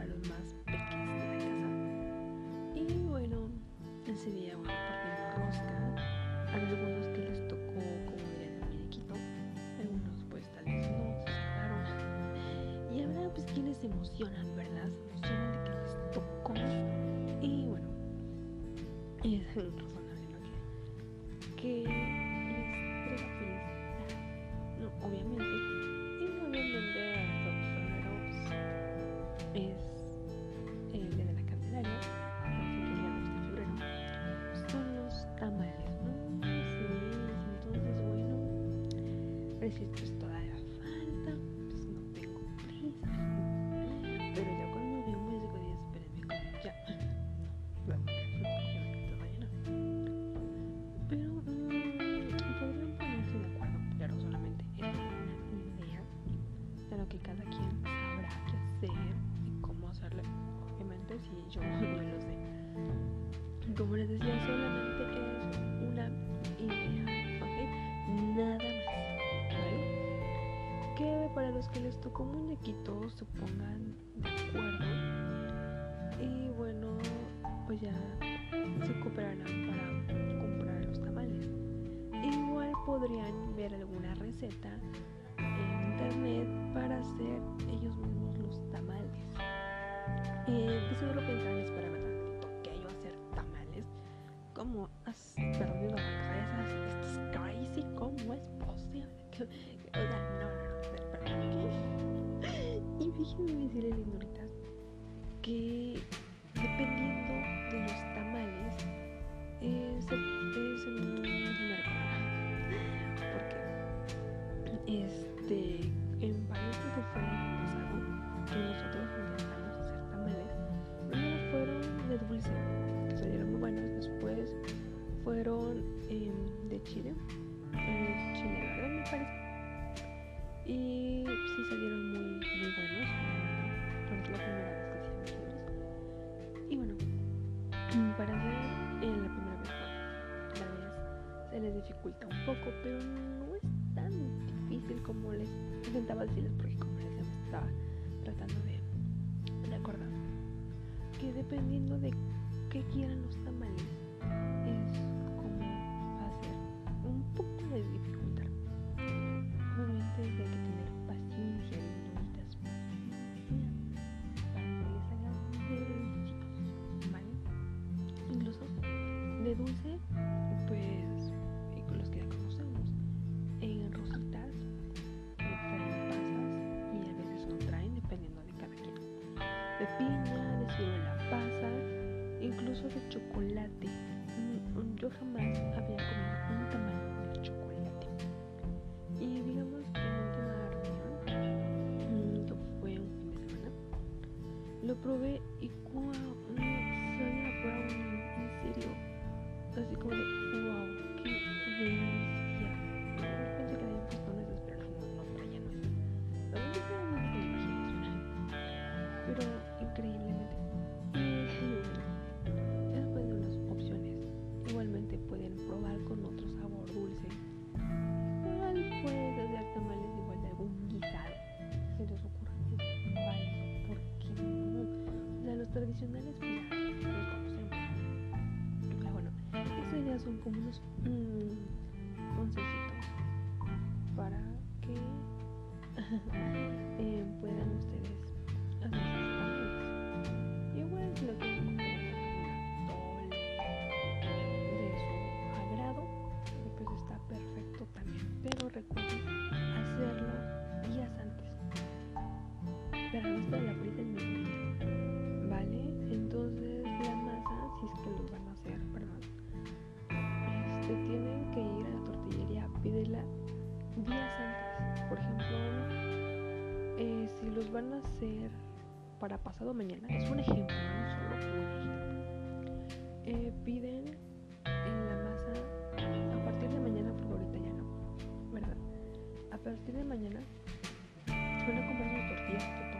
para los más pequeños de la casa. Y bueno, ese día, bueno, partimos rosca. A algunos que les tocó, como dirían, el muñequito. Algunos, pues tal vez no, se salvaron. Y ahora, pues, quienes emocionan, ¿verdad? Se emocionan de que les tocó. Y bueno, es razonable, ¿no? Que, que obviamente. Y obviamente, hasta febrero, pues, es si pues todavía falta, pues no tengo prisa. Pero ya cuando veo un músico digo, espérenme, ya. No. Pero mm, podrían ponerse de acuerdo, pero solamente es una idea de lo que cada quien sabrá qué hacer y cómo hacerlo. Obviamente, si yo no lo sé. Como les decía, solamente es les tocó muñequitos se pongan de acuerdo y bueno, pues ya se cooperarán para comprar los tamales. Igual podrían ver alguna receta en internet para hacer ellos mismos los tamales. Eh, pues seguro pensarán, espérame tantito, que yo hacer tamales. ¿Cómo has perdido la cabeza? Esto es crazy, ¿cómo es posible? O sea, no, déjenme decirles, señoritas, que dependiendo de los tamales, es, es un Porque, este, les dificulta un poco, pero no es tan difícil como les intentaba decirles, porque como les estaba tratando de, acordar que dependiendo de qué quieran los tamales, es como va un poco de dificultad. Obviamente hay que tener paciencia y necesitas para que les hagan delicios, ¿vale? Incluso de dulce, lo son como unos mm, consejitos para que eh, puedan ustedes hacer van a hacer para pasado mañana, es un ejemplo, no solo. Eh, piden en la masa a partir de mañana, porque ahorita ya no, ¿verdad? A partir de mañana van a comprar sus tortillas que son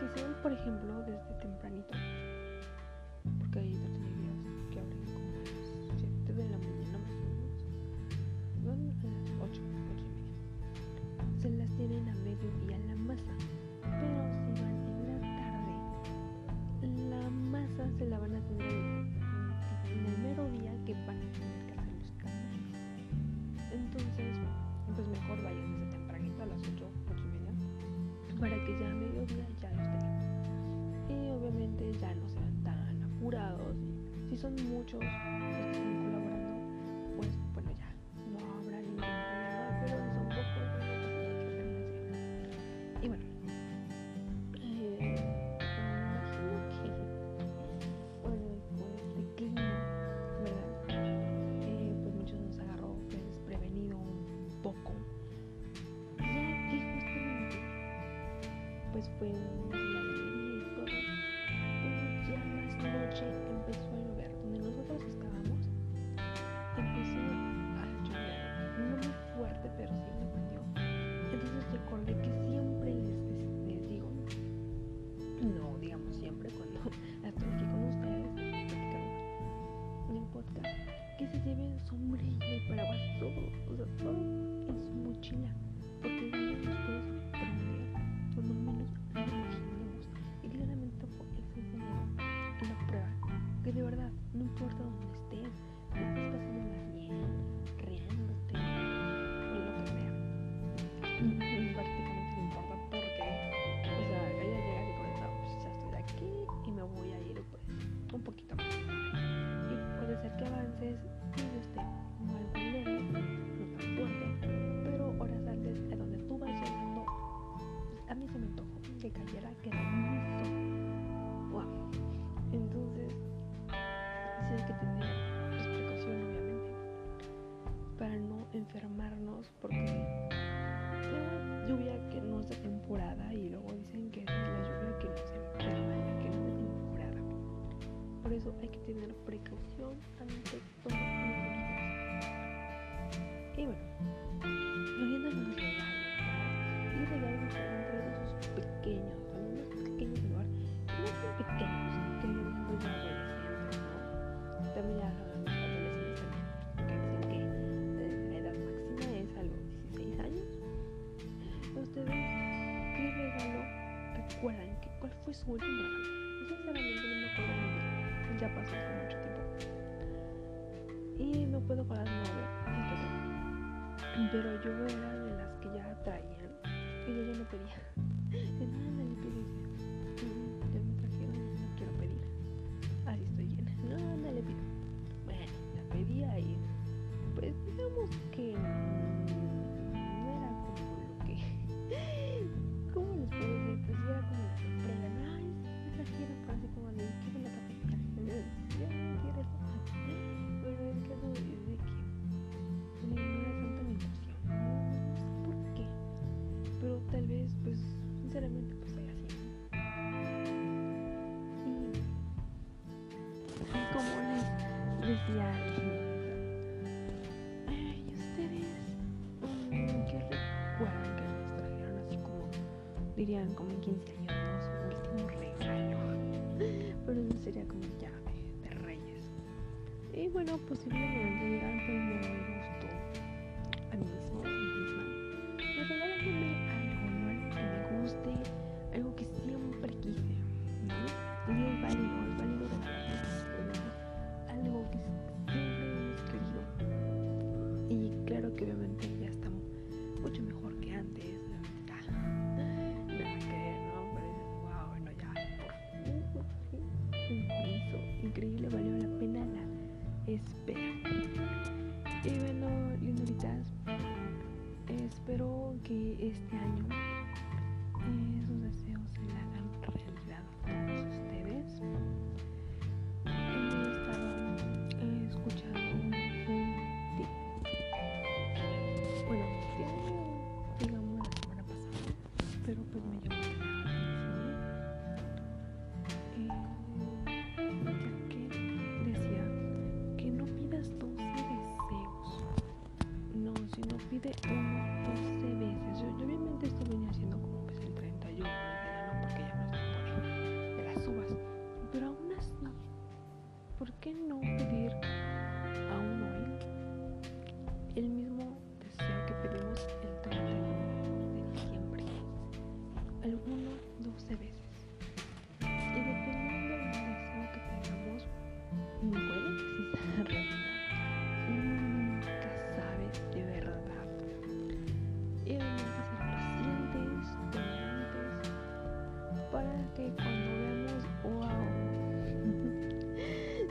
que se ven, por ejemplo, desde tempranito. si son muchos los que están colaborando, pues bueno, ya no habrá ningún problema, pero si son pocos, pues, Y bueno, eh, imagino que bueno, con este clima, ¿verdad? Eh, pues muchos nos agarró pues, desprevenido un poco, ya que justamente pues fue un tener precaución ante todo Y bueno, volviendo a los regalos, y regalos entre esos pequeños, los más pequeños del hogar, no son pequeños, que vienen ¿no? También adolescentes también, la edad máxima es a los 16 años. Ustedes, ¿qué regalo recuerdan? ¿Cuál fue su último regalo? ya pasó hace mucho tiempo. Y no puedo parar de mover. Pero yo era de las que ya traían y yo ya no pedía. De nada nadie pide ya. Me trajeron, no quiero pedir. Así estoy llena. No, no le pido. Bueno, la pedía y pues digamos que dirían como en 15 años, último regalo. Pero eso sería como ya de, reyes. Y bueno, posiblemente digan, pues me gustó a mí mismo. hice unas 12 veces. Yo, yo obviamente esto venía haciendo como pues el 31 de verano porque ya no es tiempo de, las uvas. Pero aún así, ¿por qué no pedir a un hoy el mismo deseo que pedimos el 31 de diciembre? Algunos 12 veces.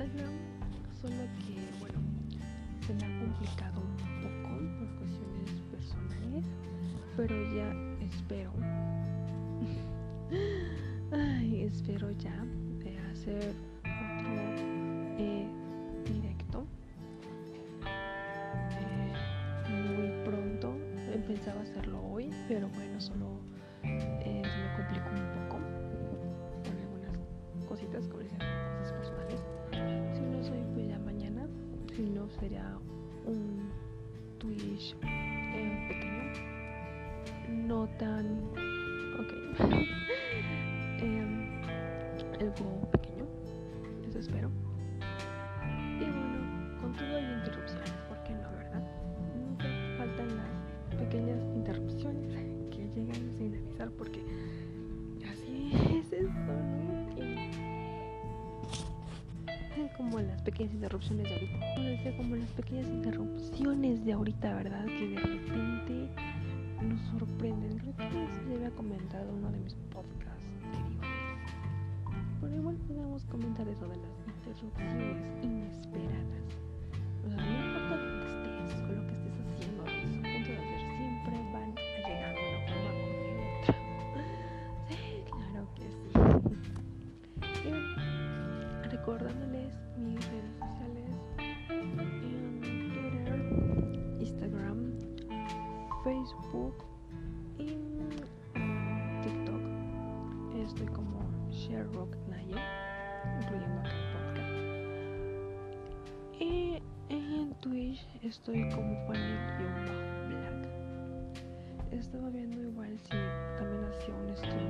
Solo que, bueno, se me ha complicado un poco por cuestiones personales. Pero ya espero. Ay, espero ya hacer otro eh, directo eh, muy pronto. Pensaba hacerlo hoy, pero bueno, solo eh, se me complicó un poco con algunas cositas, como decía, cosas personales. Sería un Twitch pequeño, no tan. Como las pequeñas interrupciones de ahorita. como las pequeñas interrupciones de ahorita, ¿verdad? Que de repente nos sorprenden. Creo que eso ya había comentado uno de mis podcasts pero igual podemos comentar eso de las interrupciones inesperadas. O sea, recordándoles mis redes sociales en Twitter, Instagram, Facebook y TikTok. Estoy como Sherrock incluyendo el podcast. Y en Twitch estoy como Fanny-Black. Estaba viendo igual si también hacía un stream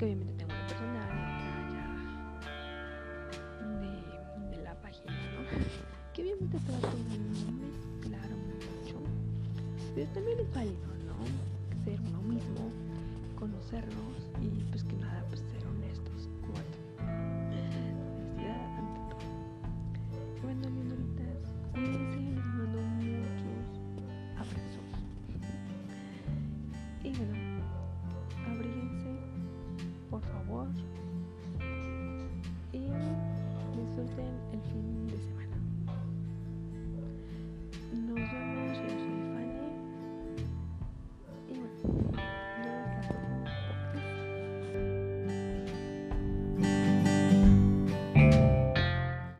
que obviamente tengo una personal y de, la página, ¿no? Que obviamente trato de mezclar mucho, pero también es válido, ¿no? Ser uno mismo, conocernos y pues que nada, pues ser